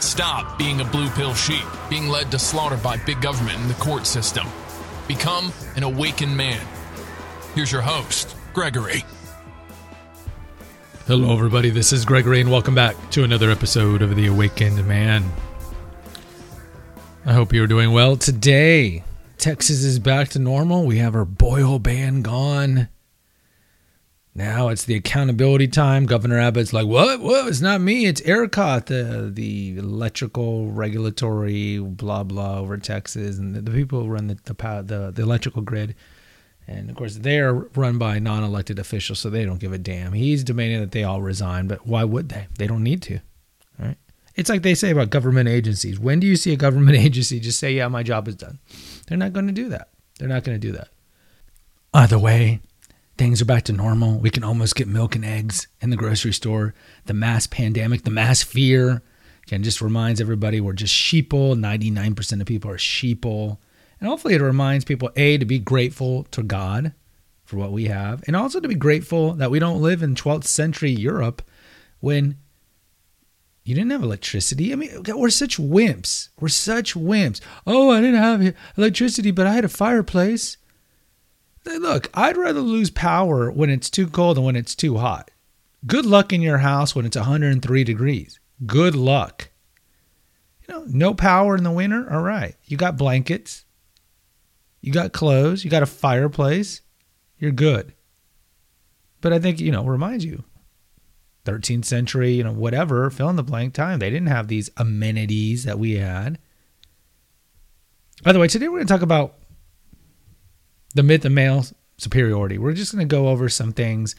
Stop being a blue pill sheep, being led to slaughter by big government and the court system. Become an awakened man. Here's your host, Gregory. Hello, everybody. This is Gregory, and welcome back to another episode of The Awakened Man. I hope you're doing well. Today, Texas is back to normal. We have our boil ban gone. Now it's the accountability time. Governor Abbott's like, "What? What? It's not me. It's ERCOT, the the electrical regulatory blah blah over Texas, and the, the people who run the, the the the electrical grid." And of course, they're run by non elected officials, so they don't give a damn. He's demanding that they all resign, but why would they? They don't need to. Right? It's like they say about government agencies. When do you see a government agency just say, yeah, my job is done? They're not going to do that. They're not going to do that. Either way, things are back to normal. We can almost get milk and eggs in the grocery store. The mass pandemic, the mass fear, again, just reminds everybody we're just sheeple. 99% of people are sheeple. And hopefully it reminds people, A, to be grateful to God for what we have, and also to be grateful that we don't live in 12th century Europe when you didn't have electricity. I mean, we're such wimps. We're such wimps. Oh, I didn't have electricity, but I had a fireplace. Look, I'd rather lose power when it's too cold than when it's too hot. Good luck in your house when it's 103 degrees. Good luck. You know, no power in the winter? All right. You got blankets. You got clothes, you got a fireplace, you're good. But I think, you know, reminds you 13th century, you know, whatever, fill in the blank time. They didn't have these amenities that we had. By the way, today we're going to talk about the myth of male superiority. We're just going to go over some things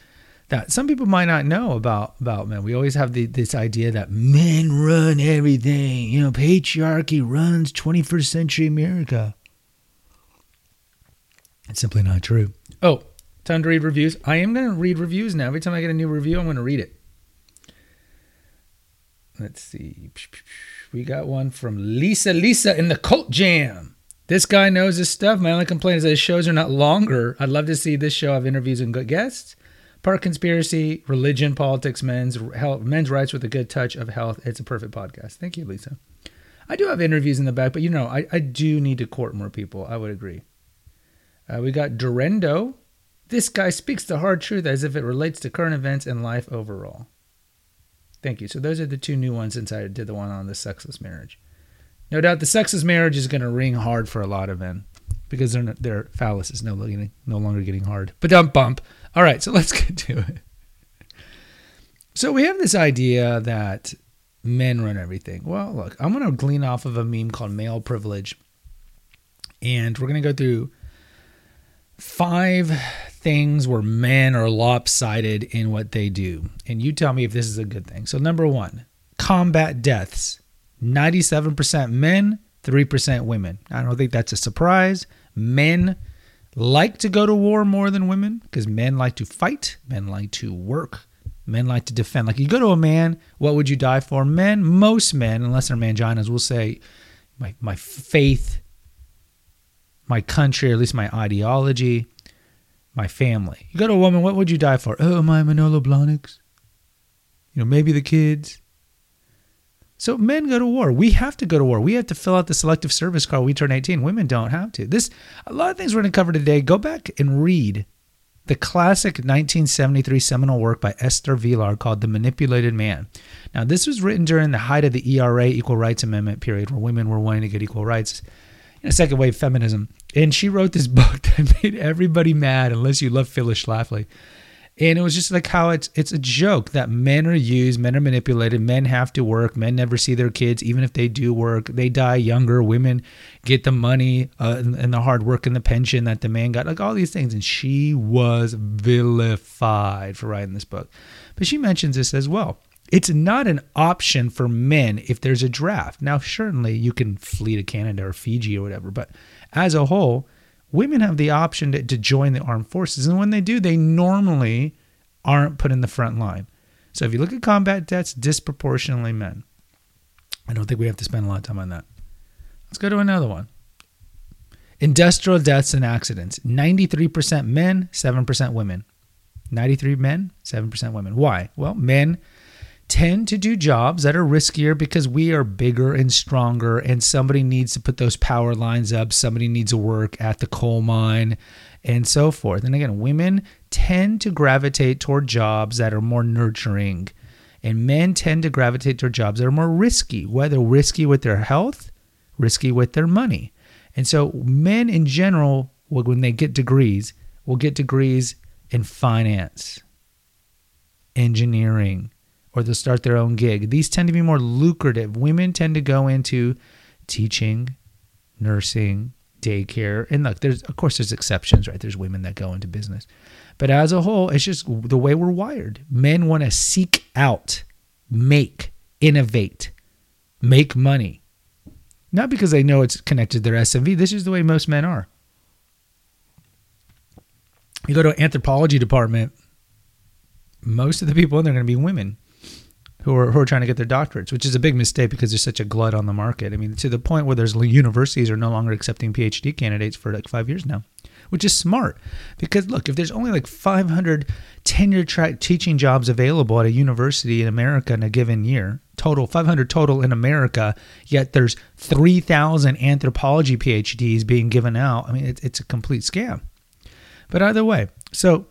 that some people might not know about about men. We always have the, this idea that men run everything. You know, patriarchy runs 21st century America. It's simply not true. Oh, time to read reviews. I am going to read reviews now. Every time I get a new review, I'm going to read it. Let's see. We got one from Lisa Lisa in the Cult Jam. This guy knows his stuff. My only complaint is that his shows are not longer. I'd love to see this show have interviews and good guests. Part conspiracy, religion, politics, men's health, men's rights with a good touch of health. It's a perfect podcast. Thank you, Lisa. I do have interviews in the back, but you know, I, I do need to court more people. I would agree. Uh, we got Durendo. This guy speaks the hard truth as if it relates to current events and life overall. Thank you. So those are the two new ones since I did the one on the sexless marriage. No doubt the sexless marriage is going to ring hard for a lot of men because their their phallus is no longer no longer getting hard. But dump bump. All right, so let's get to it. So we have this idea that men run everything. Well, look, I'm going to glean off of a meme called male privilege, and we're going to go through five things where men are lopsided in what they do. And you tell me if this is a good thing. So, number one, combat deaths 97% men, 3% women. I don't think that's a surprise. Men like to go to war more than women because men like to fight, men like to work, men like to defend. Like you go to a man, what would you die for? Men, most men, unless they're manginas, will say, my, my faith, my country, or at least my ideology, my family. You go to a woman, what would you die for? Oh, my Manolo Blahniks. You know, maybe the kids. So men go to war. We have to go to war. We have to fill out the selective service card we turn 18. Women don't have to. This a lot of things we're going to cover today. Go back and read the classic 1973 seminal work by Esther Vilar called The Manipulated Man. Now, this was written during the height of the ERA, Equal Rights Amendment period, where women were wanting to get equal rights in a second wave feminism. And she wrote this book that made everybody mad unless you love Phyllis Schlafly. And it was just like how it's it's a joke that men are used, men are manipulated, men have to work, men never see their kids, even if they do work, they die younger. Women get the money uh, and, and the hard work and the pension that the man got, like all these things. And she was vilified for writing this book. But she mentions this as well. It's not an option for men if there's a draft. Now, certainly you can flee to Canada or Fiji or whatever, but as a whole, women have the option to, to join the armed forces. And when they do, they normally aren't put in the front line. So if you look at combat deaths, disproportionately men. I don't think we have to spend a lot of time on that. Let's go to another one. Industrial deaths and accidents 93% men, 7% women. 93 men, 7% women. Why? Well, men tend to do jobs that are riskier because we are bigger and stronger and somebody needs to put those power lines up, somebody needs to work at the coal mine and so forth. And again, women tend to gravitate toward jobs that are more nurturing and men tend to gravitate toward jobs that are more risky, whether risky with their health, risky with their money. And so men in general, when they get degrees, will get degrees in finance, engineering, or they'll start their own gig. These tend to be more lucrative. Women tend to go into teaching, nursing, daycare. And look, there's of course there's exceptions, right? There's women that go into business. But as a whole, it's just the way we're wired. Men want to seek out, make, innovate, make money. Not because they know it's connected to their SMV. This is the way most men are. You go to an anthropology department, most of the people in there are going to be women who are, who are trying to get their doctorates, which is a big mistake because there's such a glut on the market. I mean, to the point where there's universities are no longer accepting PhD candidates for like five years now, which is smart. Because look, if there's only like 500 tenure track teaching jobs available at a university in America in a given year, total 500 total in America, yet there's 3,000 anthropology PhDs being given out. I mean, it's, it's a complete scam. But either way, so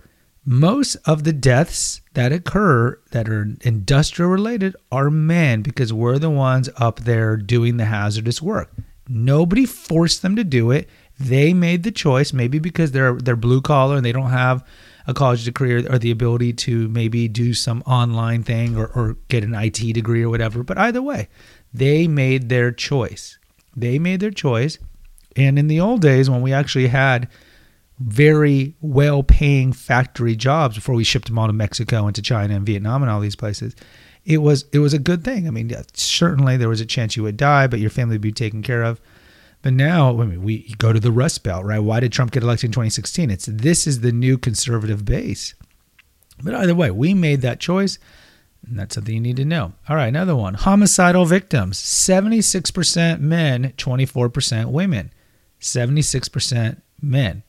most of the deaths that occur that are industrial related are men because we're the ones up there doing the hazardous work. Nobody forced them to do it. They made the choice, maybe because they're they're blue collar and they don't have a college degree or, or the ability to maybe do some online thing or, or get an IT degree or whatever. But either way, they made their choice. They made their choice. And in the old days when we actually had very well paying factory jobs before we shipped them all to Mexico and to China and Vietnam and all these places. It was it was a good thing. I mean, certainly there was a chance you would die, but your family would be taken care of. But now, I mean, we go to the Rust Belt, right? Why did Trump get elected in 2016? It's this is the new conservative base. But either way, we made that choice. And that's something you need to know. All right, another one. Homicidal victims 76% men, 24% women. 76% men.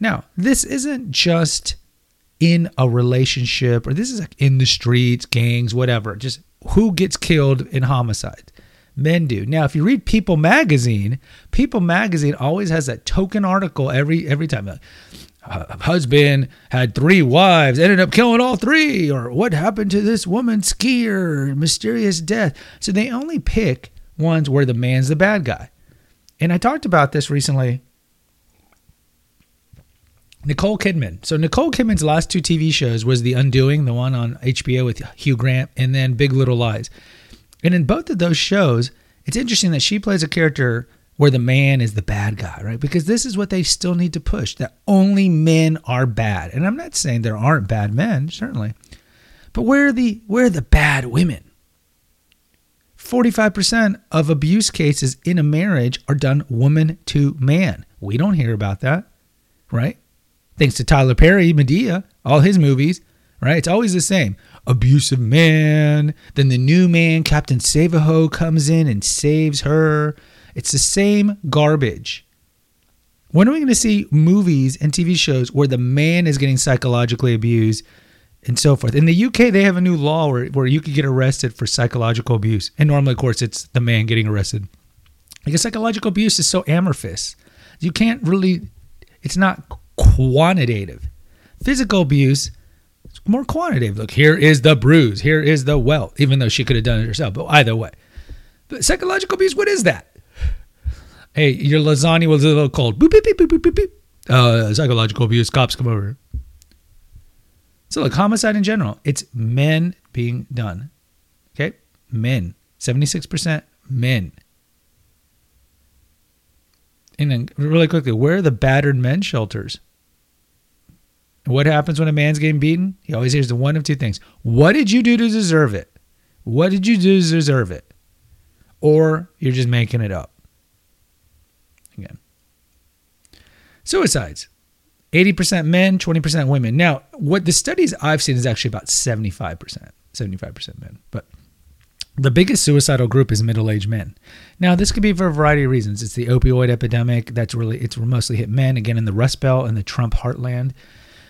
Now, this isn't just in a relationship or this is like in the streets, gangs, whatever. Just who gets killed in homicide? Men do. Now, if you read People magazine, People magazine always has that token article every every time. Like, husband had three wives, ended up killing all three, or what happened to this woman skier, mysterious death. So they only pick ones where the man's the bad guy. And I talked about this recently Nicole Kidman. So Nicole Kidman's last two TV shows was The Undoing, the one on HBO with Hugh Grant, and then Big Little Lies. And in both of those shows, it's interesting that she plays a character where the man is the bad guy, right? Because this is what they still need to push that only men are bad. And I'm not saying there aren't bad men, certainly. But where are the where are the bad women? 45% of abuse cases in a marriage are done woman to man. We don't hear about that, right? Thanks to Tyler Perry, Madea, all his movies, right? It's always the same. Abusive man. Then the new man, Captain Savaho, comes in and saves her. It's the same garbage. When are we going to see movies and TV shows where the man is getting psychologically abused and so forth? In the UK, they have a new law where, where you could get arrested for psychological abuse. And normally, of course, it's the man getting arrested. Because psychological abuse is so amorphous. You can't really, it's not quantitative. Physical abuse, it's more quantitative. Look, here is the bruise, here is the welt, even though she could have done it herself. But either way. But psychological abuse, what is that? Hey, your lasagna was a little cold. Boop, beep, beep, beep, beep, beep. Uh, psychological abuse, cops come over. So, like homicide in general, it's men being done. Okay? Men. 76% men. And then, really quickly, where are the battered men shelters? What happens when a man's getting beaten? He always hears the one of two things. What did you do to deserve it? What did you do to deserve it? Or you're just making it up. Again. Suicides. 80% men, 20% women. Now, what the studies I've seen is actually about 75%, 75% men. But the biggest suicidal group is middle-aged men. Now, this could be for a variety of reasons. It's the opioid epidemic that's really it's mostly hit men again in the Rust Belt and the Trump heartland.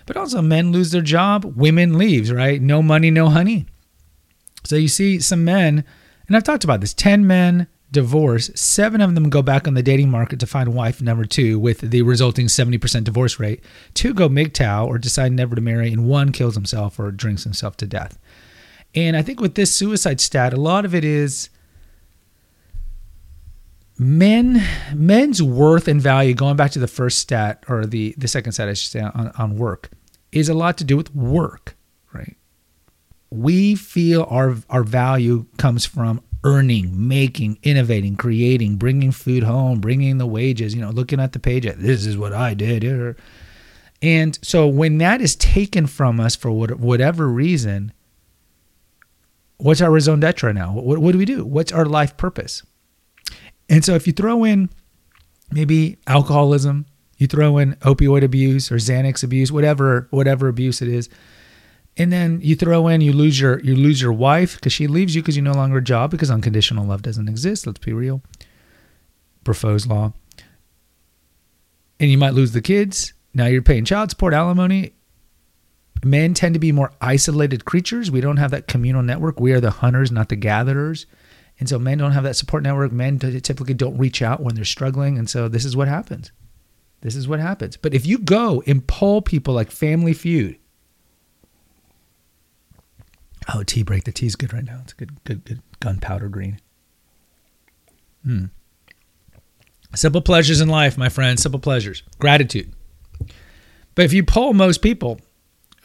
But also men lose their job, women leaves, right? No money, no honey. So you see some men, and I've talked about this, 10 men divorce, 7 of them go back on the dating market to find wife number 2 with the resulting 70% divorce rate. 2 go MGTOW or decide never to marry and one kills himself or drinks himself to death. And I think with this suicide stat, a lot of it is men men's worth and value going back to the first stat or the the second stat I should say on, on work is a lot to do with work, right? We feel our our value comes from earning, making, innovating, creating, bringing food home, bringing the wages, you know, looking at the page, this is what I did here. And so when that is taken from us for whatever reason, what's our raison d'etre now? What, what do we do? What's our life purpose? And so if you throw in maybe alcoholism, you throw in opioid abuse or Xanax abuse, whatever whatever abuse it is, and then you throw in you lose your you lose your wife because she leaves you because you no longer have a job because unconditional love doesn't exist. Let's be real. Briffault's law. And you might lose the kids. Now you're paying child support, alimony. Men tend to be more isolated creatures. We don't have that communal network. We are the hunters, not the gatherers. And so men don't have that support network. Men typically don't reach out when they're struggling. And so this is what happens. This is what happens. But if you go and poll people like Family Feud, oh, tea break. The tea's good right now. It's good, good, good gunpowder green. Hmm. Simple pleasures in life, my friend. Simple pleasures. Gratitude. But if you poll most people,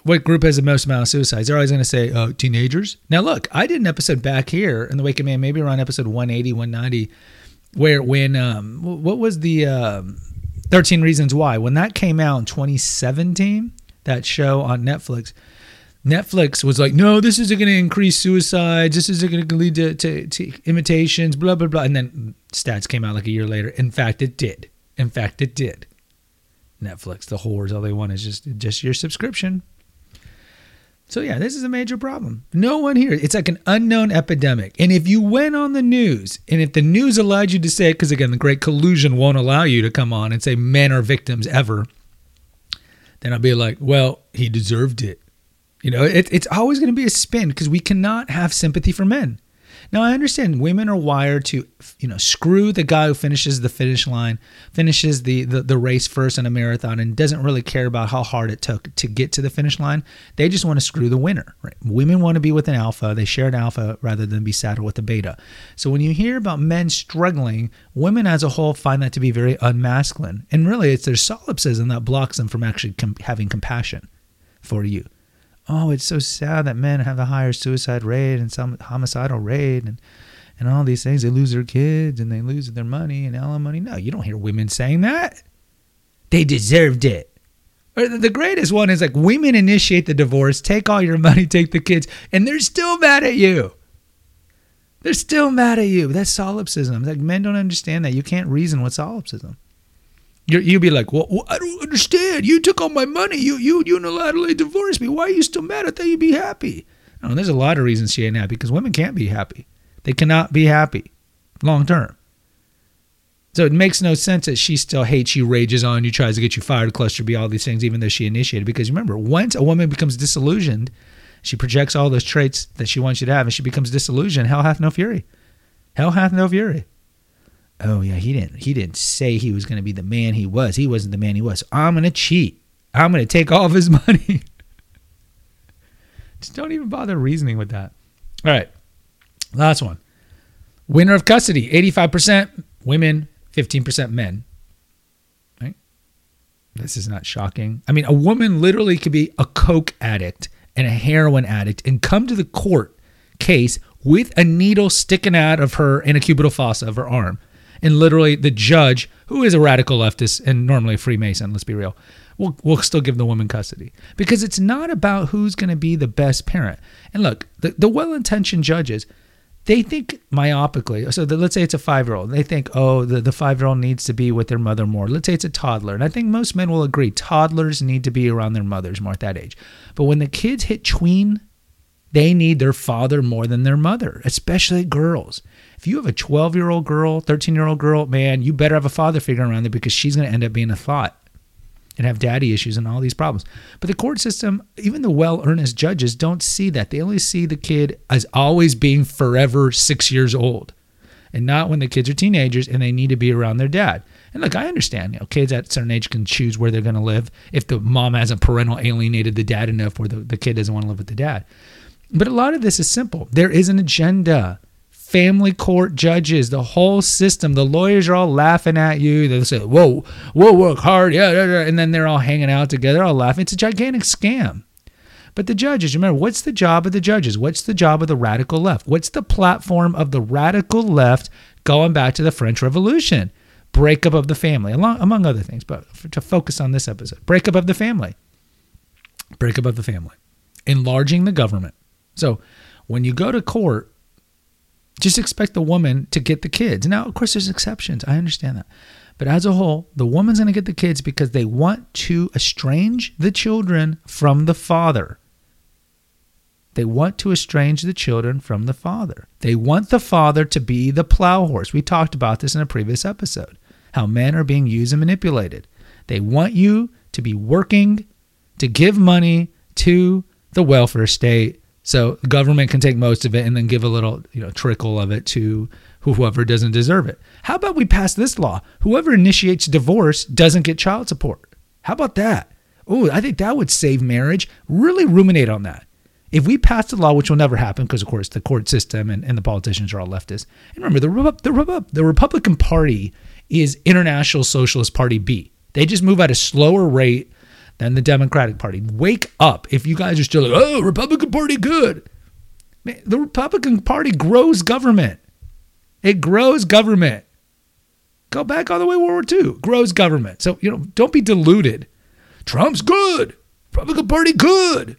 what group has the most amount of suicides? They're always going to say, oh, teenagers. Now, look, I did an episode back here in The Waking Man, maybe around episode 180, 190, where when, um, what was the um, 13 Reasons Why? When that came out in 2017, that show on Netflix, Netflix was like, no, this isn't going to increase suicides. This isn't going to lead to, to, to imitations, blah, blah, blah. And then stats came out like a year later. In fact, it did. In fact, it did. Netflix, the whores, all they want is just just your subscription. So yeah, this is a major problem. No one here. It's like an unknown epidemic. And if you went on the news, and if the news allowed you to say it, because again, the great collusion won't allow you to come on and say men are victims ever, then I'll be like, well, he deserved it. You know, it, it's always going to be a spin because we cannot have sympathy for men. Now I understand women are wired to, you know, screw the guy who finishes the finish line, finishes the, the the race first in a marathon, and doesn't really care about how hard it took to get to the finish line. They just want to screw the winner. Right? Women want to be with an alpha. They share an alpha rather than be saddled with a beta. So when you hear about men struggling, women as a whole find that to be very unmasculine, and really it's their solipsism that blocks them from actually com- having compassion for you oh, it's so sad that men have a higher suicide rate and some homicidal rate and and all these things. They lose their kids and they lose their money and alimony. No, you don't hear women saying that. They deserved it. Or the greatest one is like women initiate the divorce, take all your money, take the kids, and they're still mad at you. They're still mad at you. That's solipsism. Like men don't understand that. You can't reason with solipsism. You would be like, well, well, I don't understand. You took all my money. You you unilaterally divorced me. Why are you still mad? I thought you'd be happy. No, there's a lot of reasons she ain't happy because women can't be happy. They cannot be happy long term. So it makes no sense that she still hates you, rages on you, tries to get you fired, cluster B, all these things, even though she initiated. Because remember, once a woman becomes disillusioned, she projects all those traits that she wants you to have, and she becomes disillusioned. Hell hath no fury. Hell hath no fury oh yeah, he didn't he didn't say he was going to be the man he was. He wasn't the man he was. I'm going to cheat. I'm going to take all of his money. Just don't even bother reasoning with that. All right. Last one. Winner of custody, 85% women, 15% men. Right? This is not shocking. I mean, a woman literally could be a coke addict and a heroin addict and come to the court case with a needle sticking out of her in a cubital fossa of her arm and literally the judge, who is a radical leftist and normally a Freemason, let's be real, we'll, we'll still give the woman custody because it's not about who's going to be the best parent. And look, the, the well intentioned judges, they think myopically. So the, let's say it's a five year old. They think, oh, the, the five year old needs to be with their mother more. Let's say it's a toddler. And I think most men will agree toddlers need to be around their mothers more at that age. But when the kids hit tween, they need their father more than their mother, especially girls. If you have a 12 year old girl, 13 year old girl, man, you better have a father figure around there because she's going to end up being a thought and have daddy issues and all these problems. But the court system, even the well earnest judges, don't see that. They only see the kid as always being forever six years old and not when the kids are teenagers and they need to be around their dad. And look, I understand, you know, kids at a certain age can choose where they're going to live if the mom hasn't parental alienated the dad enough where the, the kid doesn't want to live with the dad. But a lot of this is simple. There is an agenda family court judges, the whole system. The lawyers are all laughing at you. They say, "Whoa, we'll work hard," yeah, and then they're all hanging out together, all laughing. It's a gigantic scam. But the judges, remember, what's the job of the judges? What's the job of the radical left? What's the platform of the radical left going back to the French Revolution? Breakup of the family, along, among other things. But to focus on this episode, breakup of the family. Breakup of the family. Enlarging the government. So when you go to court, just expect the woman to get the kids. Now, of course, there's exceptions. I understand that. But as a whole, the woman's going to get the kids because they want to estrange the children from the father. They want to estrange the children from the father. They want the father to be the plow horse. We talked about this in a previous episode how men are being used and manipulated. They want you to be working to give money to the welfare state so the government can take most of it and then give a little, you know, trickle of it to whoever doesn't deserve it. How about we pass this law? Whoever initiates divorce doesn't get child support. How about that? Oh, I think that would save marriage. Really ruminate on that. If we pass the law, which will never happen because, of course, the court system and, and the politicians are all leftists. And remember, the, the, the Republican Party is International Socialist Party B. They just move at a slower rate than the Democratic Party. Wake up if you guys are still like, oh, Republican Party good. Man, the Republican Party grows government. It grows government. Go back all the way World War II. Grows government. So, you know, don't be deluded. Trump's good. Republican Party good.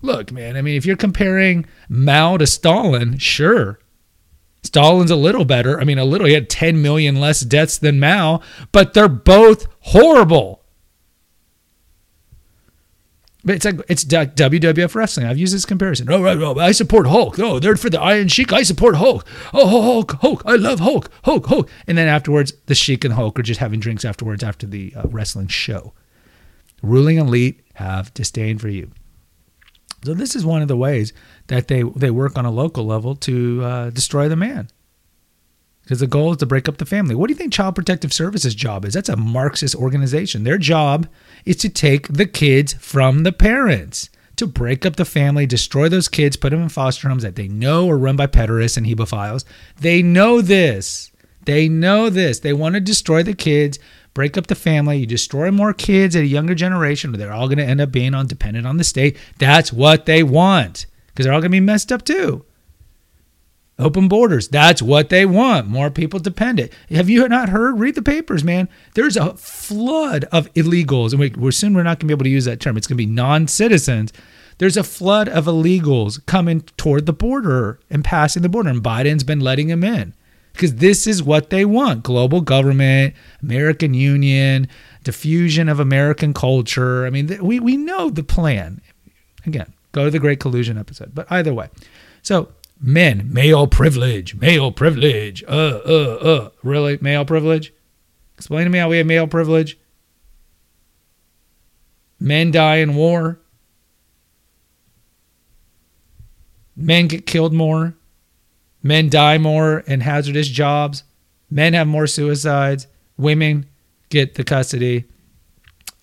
Look, man, I mean, if you're comparing Mao to Stalin, sure. Stalin's a little better. I mean, a little. He had 10 million less deaths than Mao, but they're both horrible. But it's like it's WWF wrestling. I've used this comparison. Oh right, oh, I support Hulk. Oh, they're for the Iron Sheik. I support Hulk. Oh, Hulk, Hulk. I love Hulk, Hulk, Hulk. And then afterwards, the Sheik and Hulk are just having drinks afterwards after the uh, wrestling show. Ruling elite have disdain for you. So this is one of the ways that they they work on a local level to uh, destroy the man because the goal is to break up the family. What do you think Child Protective Services job is? That's a Marxist organization. Their job is to take the kids from the parents, to break up the family, destroy those kids, put them in foster homes that they know are run by pederasts and hebephiles. They know this. They know this. They want to destroy the kids, break up the family. You destroy more kids at a younger generation, or they're all going to end up being on dependent on the state. That's what they want because they're all going to be messed up too. Open borders. That's what they want. More people dependent. Have you not heard? Read the papers, man. There's a flood of illegals. And we, we're soon we're not going to be able to use that term. It's going to be non citizens. There's a flood of illegals coming toward the border and passing the border. And Biden's been letting them in because this is what they want global government, American Union, diffusion of American culture. I mean, we, we know the plan. Again, go to the Great Collusion episode. But either way. So men, male privilege, male privilege. Uh, uh, uh. Really? Male privilege? Explain to me how we have male privilege. Men die in war. Men get killed more. Men die more in hazardous jobs. Men have more suicides. Women get the custody.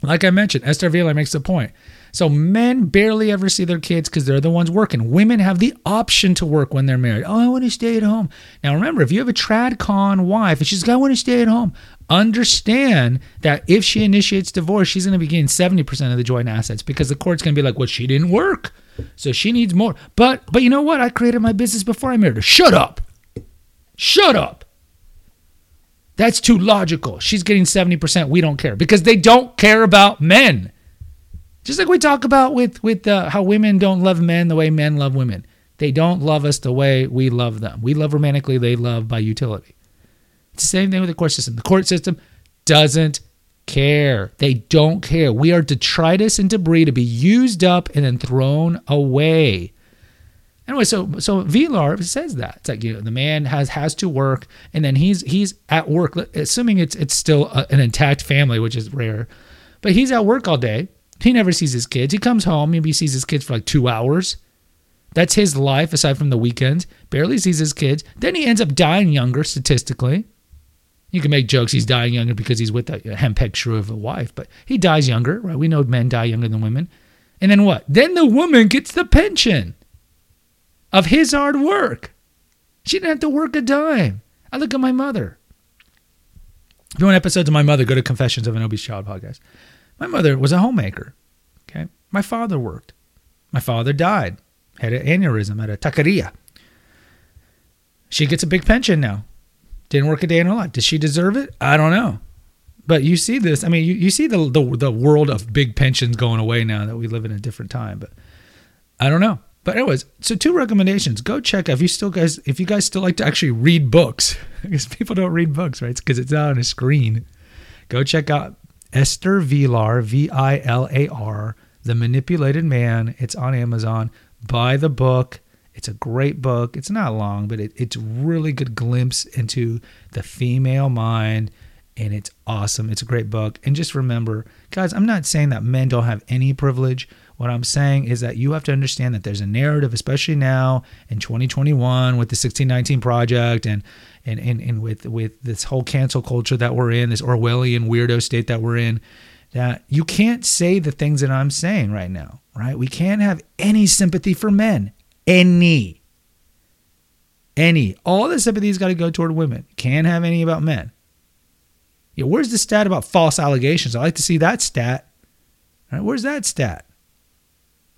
Like I mentioned, Esther Vilar makes the point. So men barely ever see their kids because they're the ones working. Women have the option to work when they're married. Oh, I want to stay at home. Now remember, if you have a trad con wife and she's like, I want to stay at home, understand that if she initiates divorce, she's going to be getting 70% of the joint assets because the court's going to be like, well, she didn't work. So she needs more. But but you know what? I created my business before I married her. Shut up. Shut up. That's too logical. She's getting 70%. We don't care because they don't care about men. Just like we talk about with with uh, how women don't love men the way men love women. They don't love us the way we love them. We love romantically, they love by utility. It's the same thing with the court system. The court system doesn't care. They don't care. We are detritus and debris to be used up and then thrown away. Anyway, so so Vilar says that it's like you know the man has has to work, and then he's he's at work, assuming it's it's still a, an intact family, which is rare, but he's at work all day. He never sees his kids. He comes home, maybe he sees his kids for like two hours. That's his life aside from the weekends. Barely sees his kids. Then he ends up dying younger statistically. You can make jokes he's dying younger because he's with a henpecked shrew of a wife, but he dies younger, right? We know men die younger than women. And then what? Then the woman gets the pension of his hard work. She didn't have to work a dime. I look at my mother. If you want episodes of my mother, go to Confessions of an Obese Child podcast. My mother was a homemaker. Okay. My father worked. My father died, had an aneurysm at a taqueria. She gets a big pension now. Didn't work a day in her life. Does she deserve it? I don't know. But you see this. I mean, you, you see the, the the world of big pensions going away now that we live in a different time. But I don't know. But anyways, so two recommendations. Go check if you still guys if you guys still like to actually read books because people don't read books, right? because it's not on a screen. Go check out Esther Vilar, V I L A R, The Manipulated Man. It's on Amazon. Buy the book. It's a great book. It's not long, but it, it's really good glimpse into the female mind, and it's awesome. It's a great book. And just remember, guys, I'm not saying that men don't have any privilege. What I'm saying is that you have to understand that there's a narrative, especially now in 2021 with the 1619 Project and and, and, and with with this whole cancel culture that we're in, this Orwellian weirdo state that we're in, that you can't say the things that I'm saying right now, right? We can't have any sympathy for men. Any. Any. All the sympathy's got to go toward women. Can't have any about men. Yeah, where's the stat about false allegations? I like to see that stat. Right, where's that stat?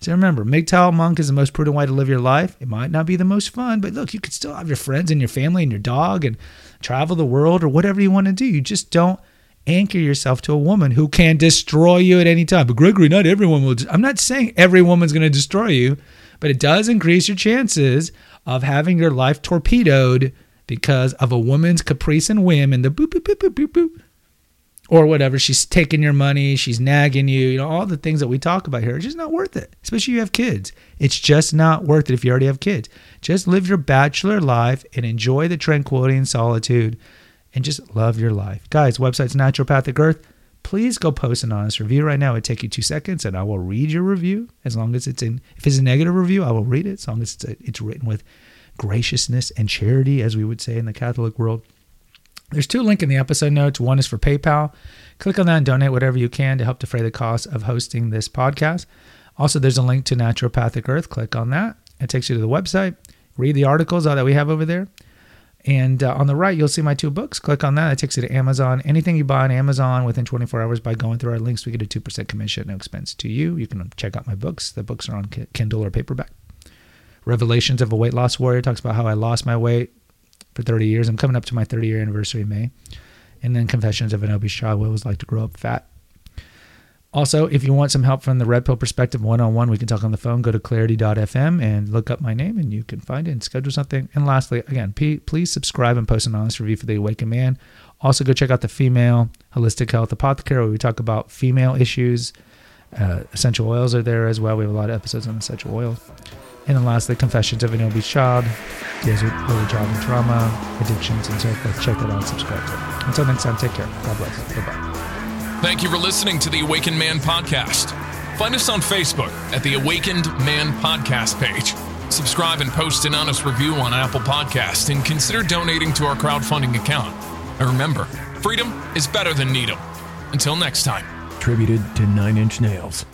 So remember, MGTOW monk is the most prudent way to live your life. It might not be the most fun, but look, you could still have your friends and your family and your dog and travel the world or whatever you want to do. You just don't anchor yourself to a woman who can destroy you at any time. But Gregory, not everyone will. I'm not saying every woman's going to destroy you, but it does increase your chances of having your life torpedoed because of a woman's caprice and whim and the boop boop boop boop boop boop or whatever. She's taking your money, she's nagging you, you know, all the things that we talk about here. It's just not worth it, especially if you have kids. It's just not worth it if you already have kids. Just live your bachelor life and enjoy the tranquility and solitude and just love your life. Guys, website's Naturopathic Earth. Please go post an honest review right now. It take you two seconds, and I will read your review. As long as it's in, if it's a negative review, I will read it. As long as it's, it's written with graciousness and charity, as we would say in the Catholic world. There's two links in the episode notes. One is for PayPal. Click on that and donate whatever you can to help defray the cost of hosting this podcast. Also, there's a link to Naturopathic Earth. Click on that. It takes you to the website. Read the articles that we have over there. And uh, on the right, you'll see my two books. Click on that. It takes you to Amazon. Anything you buy on Amazon within 24 hours by going through our links, we get a 2% commission, no expense to you. You can check out my books. The books are on Kindle or paperback. Revelations of a Weight Loss Warrior talks about how I lost my weight for 30 years. I'm coming up to my 30 year anniversary in May. And then Confessions of an Obese Child, what it was like to grow up fat. Also, if you want some help from the Red Pill perspective one on one, we can talk on the phone. Go to clarity.fm and look up my name and you can find it and schedule something. And lastly, again, please subscribe and post an honest review for The Awakened Man. Also, go check out the Female Holistic Health Apothecary where we talk about female issues. Uh, essential oils are there as well. We have a lot of episodes on essential oils. And then lastly, Confessions of an Obese Child deals with early childhood trauma, addictions, and so forth. Check that out and subscribe to it. Until next time, take care. God bless. Bye bye. Thank you for listening to the Awakened Man podcast. Find us on Facebook at the Awakened Man podcast page. Subscribe and post an honest review on Apple Podcast and consider donating to our crowdfunding account. And remember, freedom is better than needle. Until next time. Attributed to Nine Inch Nails.